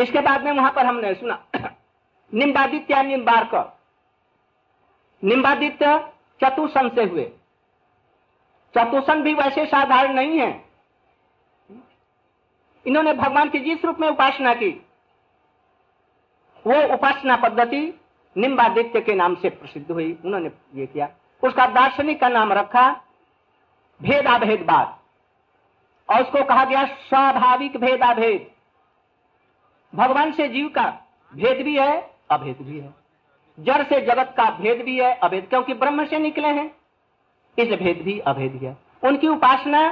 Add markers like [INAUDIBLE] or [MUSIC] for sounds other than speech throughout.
इसके बाद में वहाँ पर हमने सुना, निम्बादित्य निम्बार्क। निम्बादित्य चतुसन से हुए। चतुसन भी वैसे साधारण नहीं है। इन्होंने भगवान की जिस रूप में उपासना की, वो उपासना पद्धति निम्बादित्य के नाम से प्रसिद्ध हुई। उन्होंने ये किया। उसका दार्शनिक का नाम रखा भेदाभेदवाद और उसको कहा गया स्वाभाविक भेदाभेद। भगवान से जीव का भेद भी है, अभेद भी है। जड़ से जगत का भेद भी है, अभेद, क्योंकि ब्रह्म से निकले हैं। इस भेद भी अभेद है उनकी उपासना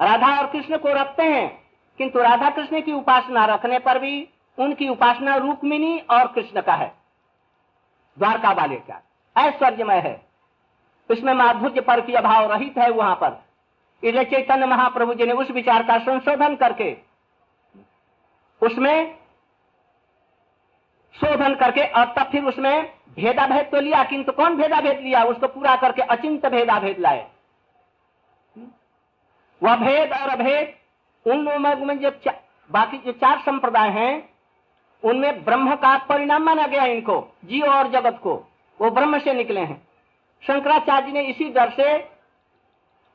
राधा और कृष्ण को रखते हैं, किंतु राधा कृष्ण की उपासना रखने पर भी उनकी उपासना रूकमिनी और कृष्ण का है। द्वारका वाले का ऐश्वर्यमय है। इसमें माधुर्य पर की अभाव रहित है वहाँ पर। इसलिए चैतन्य महाप्रभु जी ने उस विचार का संशोधन करके उसमें शोधन करके और तब फिर उसमें भेदा भेद तो लिया, किंतु कौन भेदा भेद लिया? उसको पूरा करके अचिंत भेदा भेद लाए। वह भेद और अभेद, उन लोगों में जो बाकी जो चार संप्रदाय हैं, उनमें ब्रह्म का परिणाम माना गया इनको, जीव और जगत को। वो ब्रह्म से निकले हैं। शंकराचार्य जी ने इसी डर से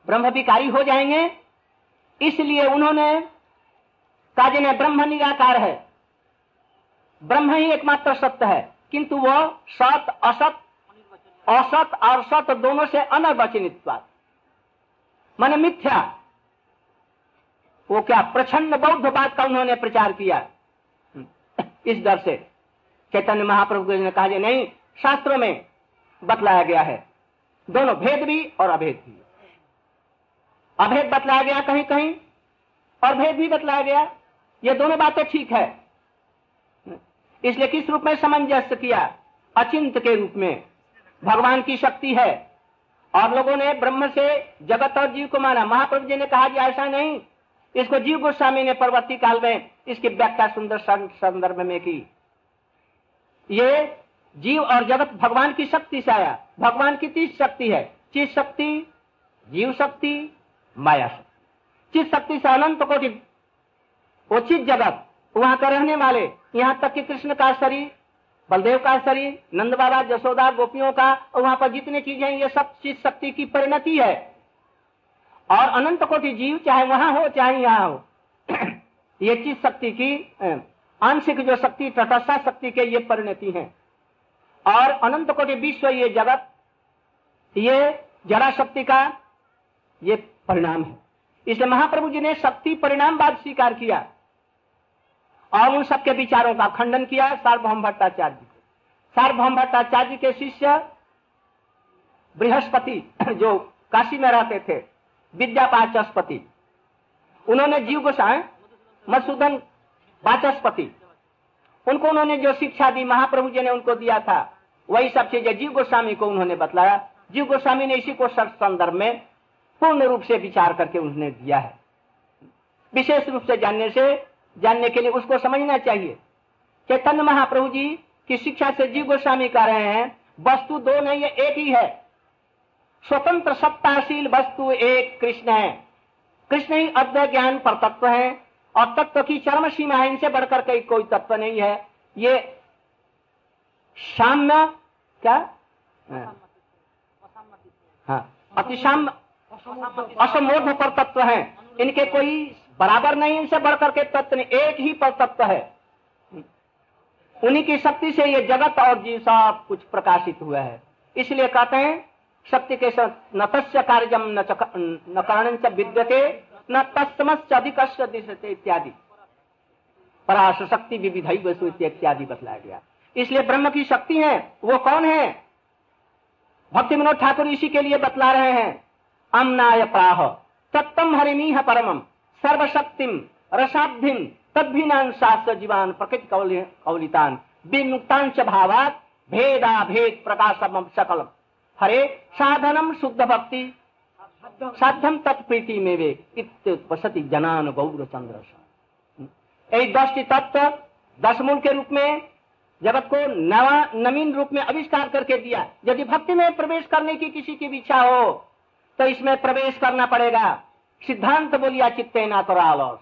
ब्रह्म विकारी हो जाएँगे, इसलिए उन्होंने कहा ने ब्रह्म निराकार है। ब्रह्म ही एकमात्र सत्य है, किंतु वो सत, असत असत और सत दोनों से अनर्वचनित माने मिथ्या। वो क्या प्रचंड बौद्ध बात का उन्होंने प्रचार किया? इस डर से। चैतन्य महाप्रभु ने कहा नहीं, शास्त्रों में बतलाया गया है, दोनों भेद भी और अभेद भी। अभेद बतलाया गया कहीं कहीं और भेद भी बतलाया गया। ये दोनों बातें ठीक है। इसलिए किस रूप में सामंजस्य किया? अचिंत के रूप में। भगवान की शक्ति है। और लोगों ने ब्रह्म से जगत और जीव को माना। महाप्रभु जी ने कहा कि ऐसा नहीं। इसको जीव गोस्वामी ने परवर्ती काल में इसकी व्याख्या सुंदर संदर्भ में की। ये जीव और जगत भगवान की शक्ति से आया। भगवान की तीस शक्ति है। चीज़ शक्ति, जीव शक्ति, माया शक्ति। चित शक्ति से अनंत कोटि उचित जगत, वहाँ का रहने वाले, यहाँ तक कि कृष्ण का शरीर, बलदेव का शरीर, नंद बाबा, जसोदा, गोपियों का और वहाँ पर जितने चीज़ें ये सब चीज़ शक्ति की परिणति है। और अनंत कोटि जीव, चाहे वहाँ हो, चाहे यहाँ हो, [CLEARS THROAT] ये चीज़ शक्ति की आंशिक जो शक्ति, तटस्था शक्ति के ये परिणति है। और अनंत कोटि विश्व ये जगत, ये जरा शक्ति का ये परिणाम है। इसलिए महाप्रभु जी ने शक्ति परिणाम बाद स्वीकार किया। और उन सबके विचारों का खंडन किया सार्वभौम भट्टाचार्य सार्वभौम भट्टाचार्य के शिष्य बृहस्पति, [CLEARS THROAT] जो काशी में रहते थे विद्यापाचस्पति उन्होंने जीव गोसाई, मधुसूदन वाचस्पति उनको उन्होंने जो शिक्षा दी, महाप्रभु जी ने उनको दिया था, वही सब चीज़ें जीव गोस्वामी को उन्होंने बतलाया। जीव गोस्वामी ने इसी को संदर्भ में पूर्ण रूप से विचार करके उन्होंने दिया है। विशेष रूप से जानने से जानने के लिए उसको समझना चाहिए। चैतन्य महाप्रभु जी की शिक्षा से जीव गोस्वामी कह रहे हैं वस्तु दो नहीं है एक ही है। स्वतंत्र सत्ताशील वस्तु एक कृष्ण है। कृष्ण ही अद्वैत ज्ञान पर तत्व है और तत्व की चरम सीमा है इनसे बढ़कर कई कोई तत्व नहीं है। ये साम्य क्या? हाँ। अतिशाम असमोध पर तत्व है। इनके कोई बराबर नहीं, इनसे बढ़कर के तत्व एक ही पर तत्व है। उन्हीं की शक्ति से ये जगत और जीव सब कुछ प्रकाशित हुआ है। इसलिए कहते हैं, शक्ति के न तस्य कार्यम न कारण विद्यते, न तस्तमस्य अधिक दिशते इत्यादि। पराश शक्ति विविधई वसु इत्यादि बतलाया गया। इसलिए ब्रह्म की शक्ति है, वो कौन है? भक्ति मनोज ठाकुर इसी के लिए बतला रहे हैं, अमनाय प्राह तत्तम है परमम। सर्वशक्तिम रसाब्धिम तद्भिनान शास्त्र जीवान प्रकृति कौलितान विमुक्तान भावात भेदा भेद प्रकाश सकल हरे साधनम शुद्ध भक्ति साध्यम तत्प्रीति में वे इत्युपसति जनान गौर चंद्र एक दृष्टि तत्व दस मूल के रूप में, जगत को नवा, नवीन रूप में आविष्कार करके दिया, यदि भक्ति में प्रवेश करने की किसी की इच्छा हो तो इसमें प्रवेश करना पड़ेगा। सिद्धांत बोलिया चित्ते ना करालस।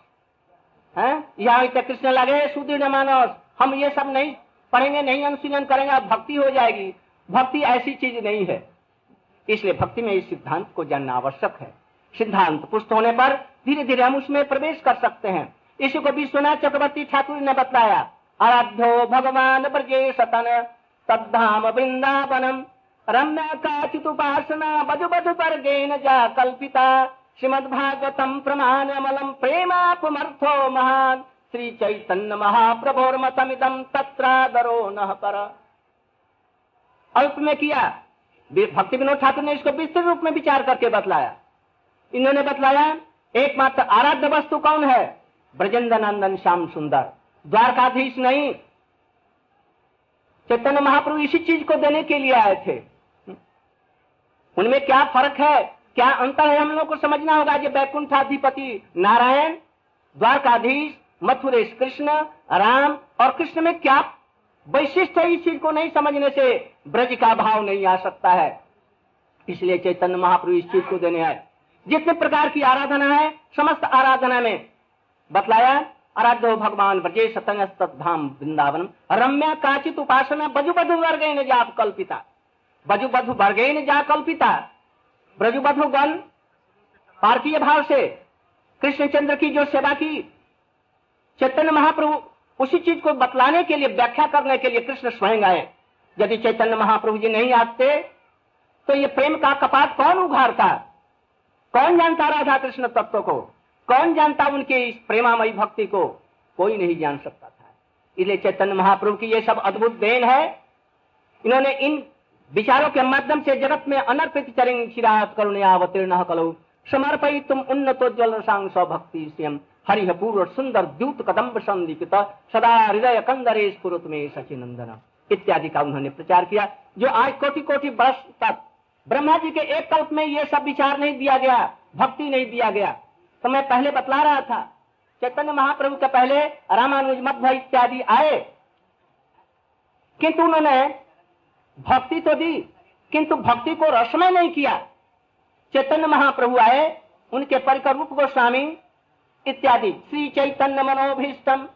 हैं? यहाँ कृष्ण लगे सुदृढ़ मानस। हम ये सब नहीं पढ़ेंगे, नहीं अनुशीलन करेंगे भक्ति हो जाएगी। भक्ति ऐसी चीज़ नहीं है। इसलिए भक्ति में इस सिद्धांत को जानना आवश्यक है। सिद्धांत पुष्ट होने पर धीरे धीरे हम उसमें प्रवेश कर सकते हैं। इसी को विश्वनाथ चक्रवर्ती ठाकुर ने बताया, आराध्यो भगवान ब्रजे सतन तद्धाम वृंदावनम, रम्या काचित उपासना बधु बधु पर गेन जा कल्पिता। प्रमाण अमलम प्रेमापमर्थो महान श्री चैतन्य महाप्रभोर्मतमिदम तत्रादरो न पर। अल्प में किया। भक्ति विनोद ठाकुर ने इसको विस्तृत रूप में विचार करके बतलाया। इन्होंने बतलाया, एकमात्र आराध्य वस्तु कौन है? ब्रजेंद्र नंदन श्याम सुंदर। द्वारकाधीश नहीं। चैतन्य महाप्रभु इसी चीज़ को देने के लिए आए थे। उनमें क्या फ़र्क है? क्या अंतर है हम लोग को समझना होगा? जो बैकुंठाधिपति नारायण, द्वारकाधीश, मथुरेश कृष्ण, राम और कृष्ण में क्या वैशिष्ट है? इस चीज़ को नहीं समझने से ब्रज का भाव नहीं आ सकता है। इसलिए चैतन्य महाप्रभु इस चीज़ को देने आए। जितने प्रकार की आराधना है, समस्त आराधना में बतलाया, आराध्य भगवान ब्रजे सतंग सतंगम वृंदावन रम्या काचित उपासना बजु बधु वर्ग जा कल्पिता बजु बधु वर्ग जा कल्पिता ब्रजु बधु गण पार्थिय भाव से कृष्णचंद्र की जो सेवा की, चैतन्य महाप्रभु उसी चीज़ को बतलाने के लिए, व्याख्या करने के लिए कृष्ण स्वयं आए। यदि चैतन्य महाप्रभु जी नहीं आते तो ये प्रेम का कपाट कौन उघारता कौन जानता राधा कृष्ण तत्व को? कौन जानता उनके इस प्रेमामयी भक्ति को? कोई नहीं जान सकता था। इसलिए चैतन्य महाप्रभु की ये सब अद्भुत देन है। इन्होंने इन विचारों के माध्यम से जगत में अनर्पित चरेंगे चिरात करुणयावतीर्ण कलो। समर्पयी तुम उन्नतोज्वल स्वभक्ति स्वयं हरिह पूर्व सुंदर द्यूत कदम्ब संदीपित सदा हृदय कंदरे स्फुरत में सचिनंदन। इत्यादि का उन्होंने प्रचार किया, जो आज कोटि कोटि वर्ष तक ब्रह्मा जी के एक कल्प में ये सब विचार नहीं दिया गया, भक्ति नहीं दिया गया। तो मैं पहले बतला रहा था, चैतन्य महाप्रभु के पहले रामानुज मध्य इत्यादि आए। किंतु उन्होंने भक्ति तो दी, किंतु भक्ति को रसमय नहीं किया। चैतन्य महाप्रभु आए, उनके परिकर रूप गोस्वामी, इत्यादि। श्री चैतन्य मनोभीष्टम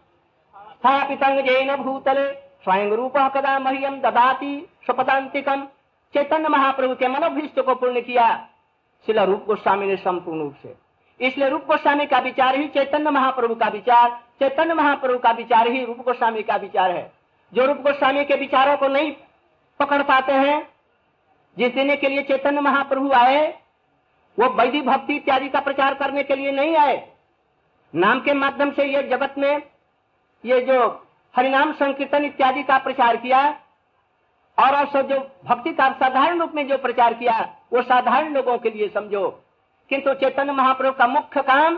स्थापित भूतले स्वयं रूप कदा मह्यम ददाती स्वपदांतिकम चैतन्य महाप्रभु के मनोभीष्ट को पूर्ण किया। शिला रूप गोस्वामी ने संपूर्ण रूप से। इसलिए रूप गोस्वामी का विचार ही चैतन्य महाप्रभु का विचार, चैतन्य महाप्रभु का विचार ही रूप गोस्वामी का विचार है। जो रूप गोस्वामी के विचारों को नहीं पकड़ पाते हैं। जिस देने के लिए चैतन्य महाप्रभु आए, वो वैदिक भक्ति इत्यादि का प्रचार करने के लिए नहीं आए। नाम के माध्यम से ये जगत में ये जो हरिनाम संकीर्तन इत्यादि का प्रचार किया और also जो भक्ति का साधारण रूप में जो प्रचार किया, वो साधारण लोगों के लिए समझो। किंतु चैतन्य महाप्रभु का मुख्य काम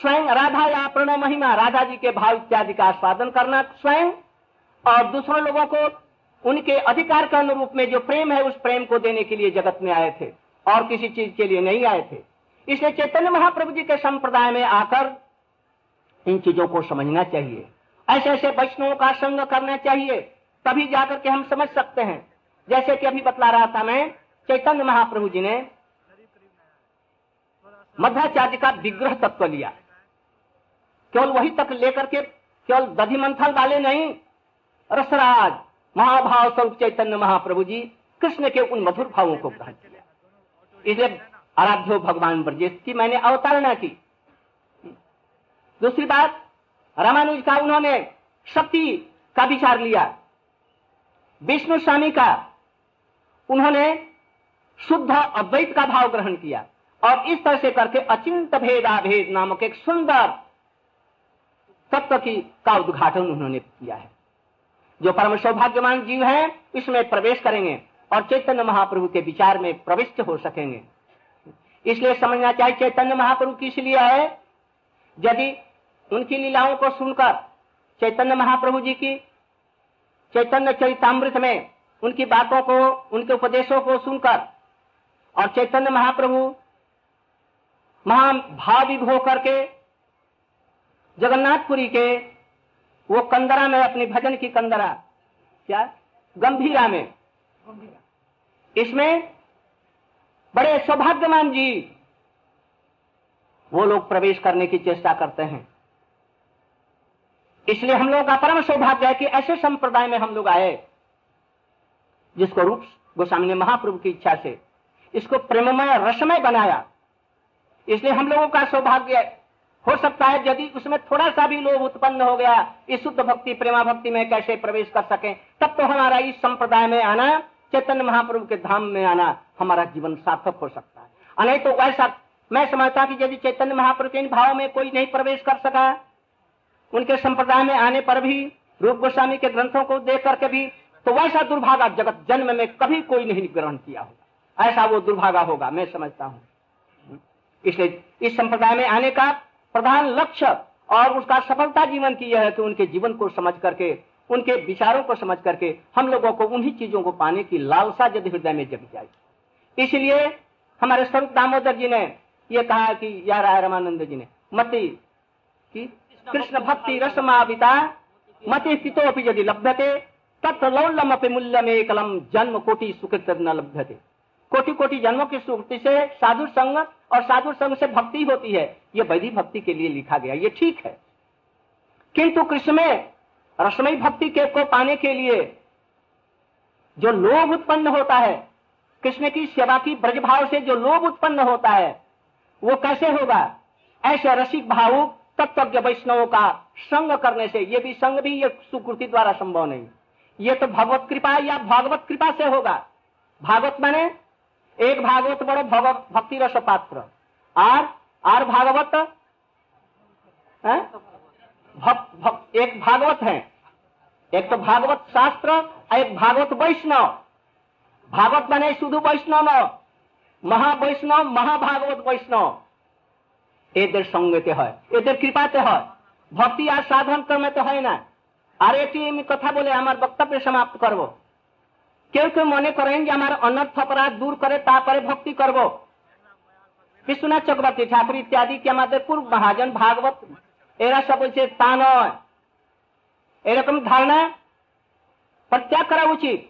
स्वयं राधा या प्रणय महिमा, राधा जी के भाव इत्यादि का आस्वादन करना स्वयं और दूसरों लोगों को उनके अधिकार के अनुरूप में जो प्रेम है, उस प्रेम को देने के लिए जगत में आए थे और किसी चीज़ के लिए नहीं आए थे। इसलिए चैतन्य महाप्रभु जी के संप्रदाय में आकर इन चीज़ों को समझना चाहिए। ऐसे ऐसे वैष्णवों का संग करना चाहिए, तभी जाकर के हम समझ सकते हैं। जैसे कि अभी बतला रहा था मैं, चैतन्य महाप्रभु जी ने मध्याचार्य का विग्रह तत्व लिया। केवल वही तक लेकर के केवल दधि मंथल वाले नहीं, रसराज महाभाव स्वरूप चैतन्य महाप्रभु जी कृष्ण के उन मधुर भावों को ग्रहण किया। इसलिए आराध्यो भगवान ब्रजेश की मैंने अवतारणा की। दूसरी बात, रामानुज का उन्होंने शक्ति का विचार लिया। विष्णु स्वामी का उन्होंने शुद्ध अद्वैत का भाव ग्रहण किया और इस तरह से करके अचिंत भेदा भेद नामक एक सुंदर तत्व की का उद्घाटन उन्होंने किया है। जो परम सौभाग्यवान जीव हैं, इसमें प्रवेश करेंगे और चैतन्य महाप्रभु के विचार में प्रविष्ट हो सकेंगे। इसलिए समझना चाहिए, चैतन्य महाप्रभु किस लिए है? यदि उनकी लीलाओं को सुनकर चैतन्य महाप्रभु जी की, चैतन्य चरितमृत में उनकी बातों को, उनके उपदेशों को सुनकर और चैतन्य महाप्रभु महाभाविक होकर के जगन्नाथपुरी के वो कंदरा में, अपनी भजन की कंदरा, क्या? गंभीरा में। इसमें बड़े सौभाग्यमान जी, वो लोग प्रवेश करने की चेष्टा करते हैं। इसलिए हम लोगों का परम सौभाग्य है कि ऐसे संप्रदाय में हम लोग आए, जिसको रूप गोस्वामी ने महाप्रभु की इच्छा से, इसको प्रेममय, रसमय बनाया। इसलिए हम लोगों का सौभाग्य हो सकता है यदि उसमें थोड़ा सा भी लोभ उत्पन्न हो गया, इस शुद्ध भक्ति, प्रेमा भक्ति में कैसे प्रवेश कर सके? तब तो हमारा इस संप्रदाय में आना, चैतन्य महाप्रभु के धाम में आना हमारा जीवन सार्थक हो सकता है। नहीं तो वैसा मैं समझता कि यदि चैतन्य महाप्रभु के इन भाव में कोई नहीं प्रवेश कर सका, उनके संप्रदाय में आने पर भी, रूप गोस्वामी के ग्रंथों को देख करके भी तो वैसा दुर्भागा जगत जन्म में कभी कोई नहीं ग्रहण किया होगा। ऐसा वो दुर्भागा होगा, मैं समझता हूँ। इसलिए इस संप्रदाय में आने का प्रधान लक्ष्य और उसका सफलता जीवन की यह है कि उनके जीवन को समझ करके, उनके विचारों को समझ करके हम लोगों को उन्हीं चीज़ों को पाने की लालसा यदि हृदय में जग जाए। इसलिए हमारे स्वरूप दामोदर जी ने यह कहा कि या राय रामानंद जी ने, मती की, कृष्ण भक्ति रसमाविता मति स्थितो यदि लभ्यते, तत्र अपे मूल्य में एकलम जन्म कोटि सुकृत न लभ्यते। कोटि कोटि जन्मों की सुकृति से साधु संग और साधु संग से भक्ति होती है। ये वैधि भक्ति के लिए लिखा गया। ये ठीक है। किंतु कृष्ण में, रसमयी भक्ति के को पाने के लिए जो लोभ उत्पन्न होता है, कृष्ण की सेवा की ब्रज भाव से जो लोभ उत्पन्न होता है, वो कैसे होगा? ऐसे रसिक भाव तत्वज्ञ वैष्णवों का संग करने से, ये भी संग भी, ये सुकृति द्वारा संभव नहीं। ये तो भगवत कृपा या भागवत कृपा से होगा। भागवत मैंने एक भागवत बड़ो भक्ति रस पात्र आर आर भागवत भक, भक, एक भागवत है एक तो भागवत शास्त्र एक भागवत वैष्णव भागवत मैंने शुद्ध वैष्णव न महावैष्णव महाभागवत वैष्णव এদের সঙ্গেতে হয় এদের কৃপাতে হয় ভক্তি আর সাধন ক্রমে তো হয় না আর এটি আমি কথা বলে আমার বক্তব্য সমাপ্ত করব কেউ কেউ মনে করেন যে আমার অনর্থ অপরাধ দূর করে তারপরে ভক্তি করব। বিশ্বনাথ চক্রবর্তী ঠাকুর ইত্যাদি কি আমাদের পূর্ব মহাজন ভাগবত? এরা সব বলছে, তা নয়। এরকম ধারণা প্রত্যাগ করা উচিত।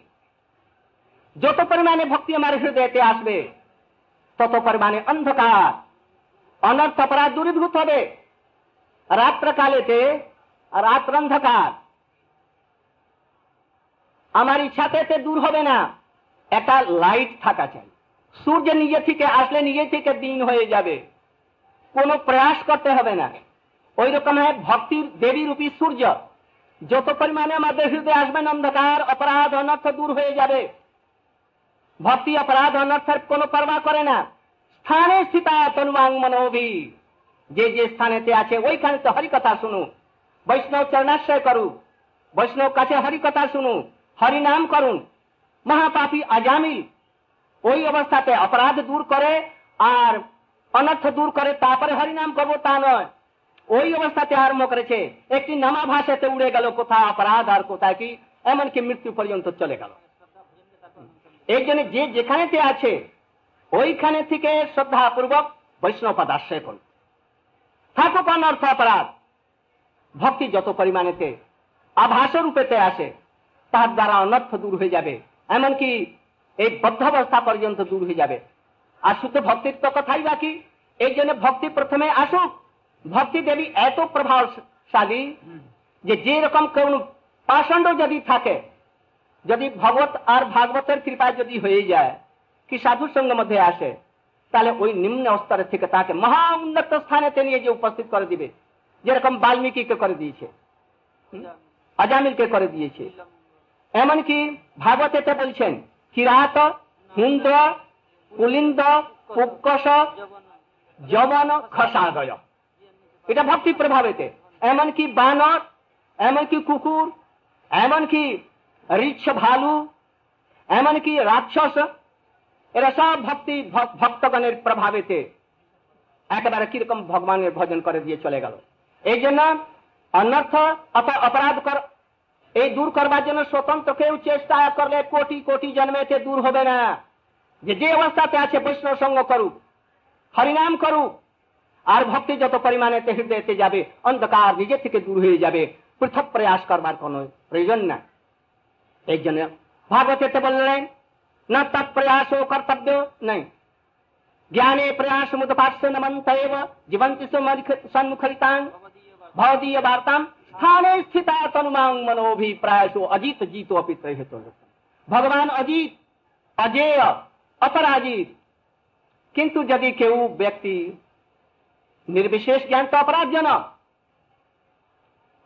যত পরিমাণে ভক্তি আমার হৃদয়তে আসবে, তত পরিমাণে অন্ধকার অনর্থ অপরাধ দূরীভূত হবে। রাত্রকালেতে রাত্র অন্ধকার। আমার ইচ্ছাতে দূর হবে না। একটা লাইট থাকা চাই। সূর্য নিজে থেকে আসলে নিজে থেকে দিন হয়ে যাবে। কোনো প্রয়াস করতে হবে না। ওই রকম ভক্তির দেবী রূপী সূর্য, যত পরিমাণে আমাদের হৃদয় আসবেন অন্ধকার, অপরাধ, অনর্থ দূর হয়ে যাবে। ভক্তি, অপরাধ, অনর্থের কোনো পরবা করে না। স্থানে স্থিতা তনুবাং মনোভি। যে যে স্থানেতে আছে, ওইখানে তো হরিকথা শুনু। বৈষ্ণব চরণাশ্রয় করু। বৈষ্ণব কাছে হরিকথা শুনু। হরিনাম করুন। মহাপাপী আজামিল ওই অবস্থাতে অপরাধ দূর করে আর অনর্থ দূর করে তারপরে হরিনাম করব তা নয়। ওই অবস্থাতে আরম্ভ করেছে। একটি নামা ভাষাতে উড়ে গেল কোথায়, অপরাধ আর কোথায় কি, এমনকি মৃত্যু পর্যন্ত চলে গেল। এই জন্য যে যেখানেতে আছে, ওইখানে থেকে শ্রদ্ধাপূর্বক বৈষ্ণব পদাশ্রয় করুন। থাকুক অনর্থ অপরাধ। ভক্তি যত পরিমাণেতে আভাস রূপেতে আসে তার দ্বারা অনর্থ দূর হয়ে যাবে। এমনকি এই বদ্ধাবস্থা পর্যন্ত দূর হয়ে যাবে। আর শুধু ভক্তির তো কথাই বাকি। এই জন্য ভক্তি প্রথমে আসুক। ভক্তি দেবী এত প্রভাবশালী যে যে রকম কোন পাষণ্ড যদি থাকে যদি ভগবত আর ভাগবতের কৃপায় যদি হয়ে যায় কি সাধু সঙ্গ মধ্যে আসে তাহলে ওই নিম্ন স্তরের থেকে তাকে মহা উন্নত স্থানে নিয়ে যে উপস্থিত করে দিবে। যেরকম বাল্মীকিকে করে দিয়েছে। অজামিলকে করে দিয়েছে। এমনকি ভাগবতেতে বলছেন, কিরাত, হিন্দ, পুলিন্দ পুকস যবন, খসাগয়। এটা ভক্তি প্রভাবেতে। এমনকি বানর, এমনকি কুকুর, এমনকি রিচ্ছ ভালু, এমনকি রাক্ষস, এরা সব ভক্তি ভক্তগণের প্রভাবেতে একেবারে কীরকম ভগবানের ভজন করে দিয়ে চলে গেল। এই জন্য অনর্থ অপরাধ এই দূর করবার জন্য স্বতন্ত্র কেউ চেষ্টা করলে কোটি কোটি জন্মেতে দূর হবে না। যে যে অবস্থাতে আছে, বৈষ্ণব সঙ্গ করুক, হরিনাম করুক, আর ভক্তি যত পরিমাণে হৃদয়তে যাবে, অন্ধকার নিজে থেকে দূর হয়ে যাবে, পৃথক প্রয়াস করবার কোন প্রয়োজন না। এই জন্য ভাগবতেতে বললেন, না তৎ প্রয়াস ও কর্তব্য নাই। জ্ঞানে প্রয়াস মুদপার্শ্ব নমন্ত জীবন্ত সন্মুখরিতাং ভবদীয় বার্তাম स्थाने स्थिता तनुमांग प्राय तो अजीत जीतो अपित तो भगवान अजीत, अजेय, अपराजित। किंतु यदि केऊ व्यक्ति निर्विशेष ज्ञान तो अपराध जन।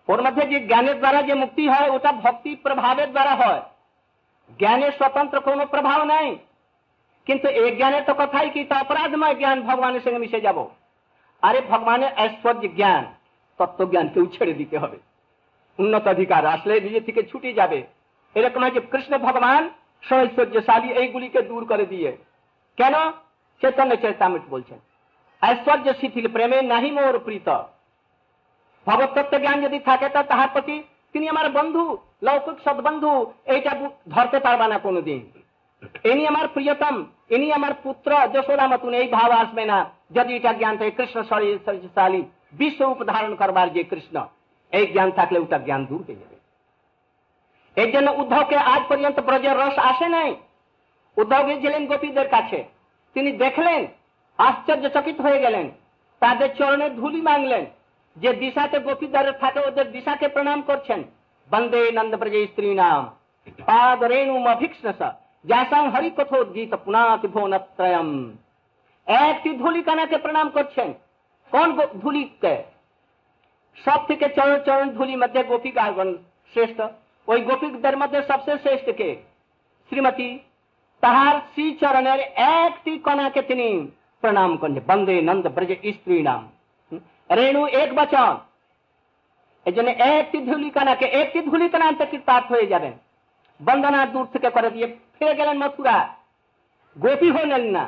और मध्य जी ज्ञाने द्वारा जो मुक्ति है वो भक्ति प्रभाव द्वारा है ज्ञाने स्वतंत्र को प्रभाव नहीं। किंतु एक ज्ञाने तो कथा ही अपराध अपराधमय ज्ञान भगवान से मिसे जाबो अरे भगवान ऐश्वर्य ज्ञान। তত্ত্ব জ্ঞান কেউ ছেড়ে দিতে হবে। উন্নত অধিকার আসলে নিজে থেকে ছুটে যাবে। এরকম যে কৃষ্ণ ভগবান সৈশ্বর্যশালী এইগুলিকে দূর করে দিয়ে। কেন? চৈতন্য চৈতামিত বলছেন ঐশ্বর্য শিথিল প্রেমে নাহি মোর প্রীত। ভগবতত্ত্ব জ্ঞান যদি থাকে তা তাহার প্রতি তিনি আমার বন্ধু, লৌকিক সদ্বন্ধু, এইটা ধরতে পারবা না কোনোদিন। ইনি আমার প্রিয়তম, ইনি আমার পুত্র যশোদা মতন এই ভাব আসবে না। যদি এটা জ্ঞান থাকে, কৃষ্ণ শরীরশালী বিশ্ব উপধারণ করবার যে কৃষ্ণ, এই জ্ঞান থাকলে ওটা জ্ঞান দূর হয়ে যাবে। এই জন্য উদ্ধবকে আজ পর্যন্ত ব্রজের রস আসে নাই। উদ্ধব গিয়েছিলেন গোপীদের কাছে। তিনি দেখলেন, আশ্চর্যচকিত হয়ে গেলেন। তাদের চরণে ধুলি মাংলেন যে দিশাতে গোপীদারে থাকে, ওদের দিশাকে প্রণাম করছেন। বন্দে নন্দ ব্রজ স্ত্রী নাম পাদ রেণু অভিক্ষ যাসাং হরি কথোদ্গীত পুনাতি ভুবনত্রয়ম একটি ধুলিকানাকে প্রণাম করছেন। কোন ধুলিকে সব থেকে চরণ চরণ ধুলি মধ্যে গোপিকাগণ শ্রেষ্ঠ ওই গোপিকদের মধ্যে সবচেয়ে শ্রেষ্ঠ কে শ্রীমতী তাহার শ্রী চরণের একটি কণাকে তিনি প্রণাম করছেন বন্দে নন্দ ব্রজ স্ত্রী নাম রেণু এক বচন এই জন্য একটি ধুলিকানাকে একটি ধুলিকানা আনতে কৃতার্থ হয়ে যাবেন বন্দনা দূর থেকে করে দিয়ে ফিরে গেলেন মথুরা গোপী হলেন না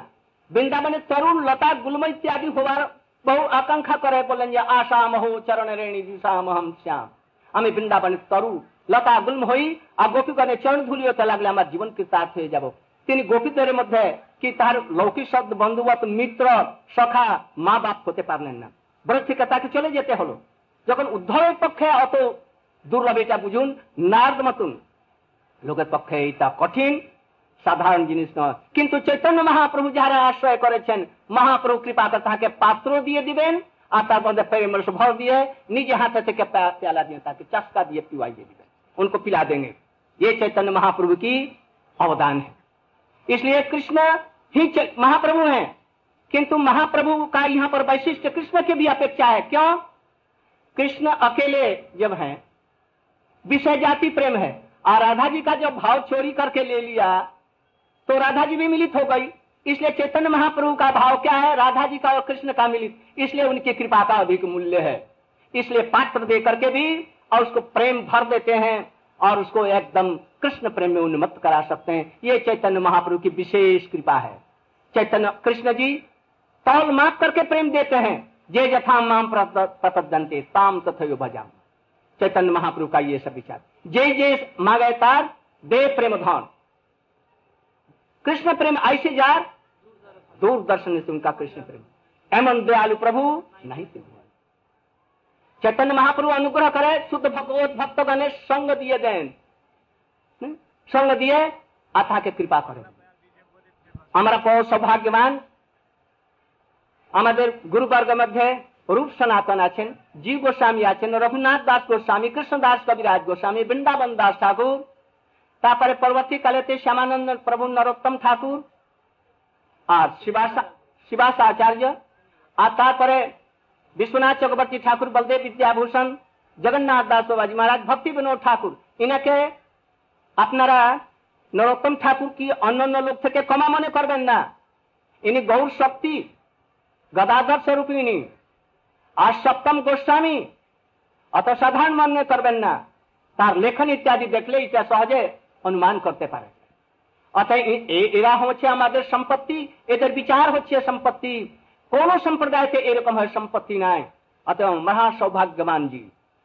বৃন্দাবনের তরুণ লতা গুলম ইত্যাদি হওয়ার বহু আকাঙ্ক্ষা করে বললেন যে আশা মহ চরণ রেণী দিশামহম শ্যাম। আমি বৃন্দাবনের তরু লতা গুলম হই, আর গোপীগণের চরণ ধুলিওতে লাগলে আমার জীবন কৃতার্থ হয়ে যাব। তিনি গোপীদের মধ্যে কি তার লৌকিক শব্দ বন্ধুবত মিত্র, সখা, মা বাপ হতে পারলেন না? ব্রজ থেকে তাকে চলে যেতে হলো। যখন উদ্ধবের পক্ষে অত দুর্লভ এটা বুঝুন, নার্দ মতন, লোকের পক্ষে এটা কঠিন সাধারণ জিনিস নয় কিন্তু চৈতন্য মহাপ্রভু যারা আশ্রয় করেছেন মহাপ্রভু কৃপা তাকে পাত্র দিয়ে দিবেন আর তার মধ্যে প্রেমের ভর দিয়ে নিজে হাতে থেকে प्याला দিয়ে তাকে चस्का দিয়ে पिवाइए দিবেন उनको पिला देंगे ये चैतन्य महाप्रभु की अवदान है इसलिए कृष्ण ही महाप्रभु हैं किंतु महाप्रभु का यहाँ पर वैशिष्ट कृष्ण की भी अपेक्षा है क्यों कृष्ण अकेले जब हैं विषय जाति प्रेम है और राधा जी का जो भाव चोरी करके ले लिया तो राधा जी भी मिलित हो गई। इसलिए चैतन्य महाप्रभु का भाव क्या है? राधा जी का और कृष्ण का मिलित। इसलिए उनकी कृपा का अधिक मूल्य है। इसलिए पात्र दे करके भी और उसको प्रेम भर देते हैं और उसको एकदम कृष्ण प्रेम में उन्मत्त करा सकते हैं। ये चैतन्य महाप्रभु की विशेष कृपा है। चैतन्य कृष्ण जी, तौल माप करके प्रेम देते हैं। जे यथा माम प्रपदंते ताम तथा भजाम। चैतन्य महाप्रभु का ये सब विचार। जय जय मागे तार दे प्रेम धन। कृष्ण प्रेम ऐसे जार दूरदर्शन से उनका कृष्ण प्रेम एमन दयालु प्रभु नहीं सिद्ध चैतन्य महाप्रभु अनुग्रह करे शुद्ध भगवत भक्त गणेश संग दिए देन संग दिए अथा के कृपा करे हमारा बहुत सौभाग्यवान আমাদের গুরুবর্গের মধ্যে রূপ সনাতন আছেন জীব গোস্বামী আছেন রঘুনাথ দাস গোস্বামী কৃষ্ণদাস কবিরাজ গোস্বামী বৃন্দাবন দাস ঠাকুর তারপরে পরবর্তীকালেতে শ্যামানন্দ প্রভু নরোত্তম ঠাকুর আর শিবাস আচার্য আর তারপরে বিশ্বনাথ চক্রবর্তী ঠাকুর, বলদেব বিদ্যাভূষণ, জগন্নাথ দাস বাবাজি মহারাজ, ভক্তি বিনোদ ঠাকুর। ইনাকে আপনারা নরোত্তম ঠাকুর কি অন্যান্য লোক থেকে কমা মনে করবেন না? ইনি গৌর শক্তি, গদাধর স্বরূপিনী আর সপ্তম গোস্বামী, অত সাধারণ মনে করবেন না। তার লেখন ইত্যাদি দেখলে এটা সহজে অনুমান করতে পারে অতএব এরা হচ্ছে আমাদের সম্পত্তি এদের বিচার হচ্ছে সম্পত্তি কোন সম্প্রদায়তে এরকম হয় সম্পত্তি নাই অতএব মহা সৌভাগ্যবান জি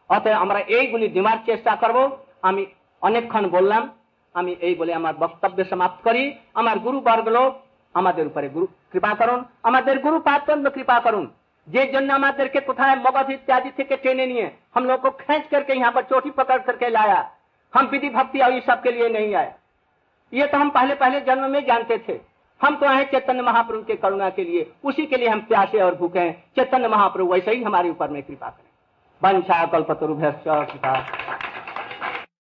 অতএব আমরা এইগুলি দেওয়ার চেষ্টা করব আমি অনেকক্ষণ বললাম আমি এই বলে আমার বক্তব্য সমাপ্ত করি আমার গুরু বর্গ লোক আমাদের উপরে গুরু কৃপা করুন আমাদের গুরু पातंद कृपा करुन जे जन আমাদেরকে কোথায় মগধ इत्यादि থেকে टेने নিয়ে हम लोग को खींच करके यहाँ पर चोटी पकड़ करके लाया हम विधि भक्ति और इस सब के लिए नहीं आए। ये तो हम पहले पहले जन्म में जानते थे। हम तो आए चैतन्य महाप्रभु के करुणा के लिए। उसी के लिए हम प्यासे और भूखे हैं। चैतन्य महाप्रभु वैसे ही हमारे ऊपर में कृपा करें। वंशा कल्पतरुभ्य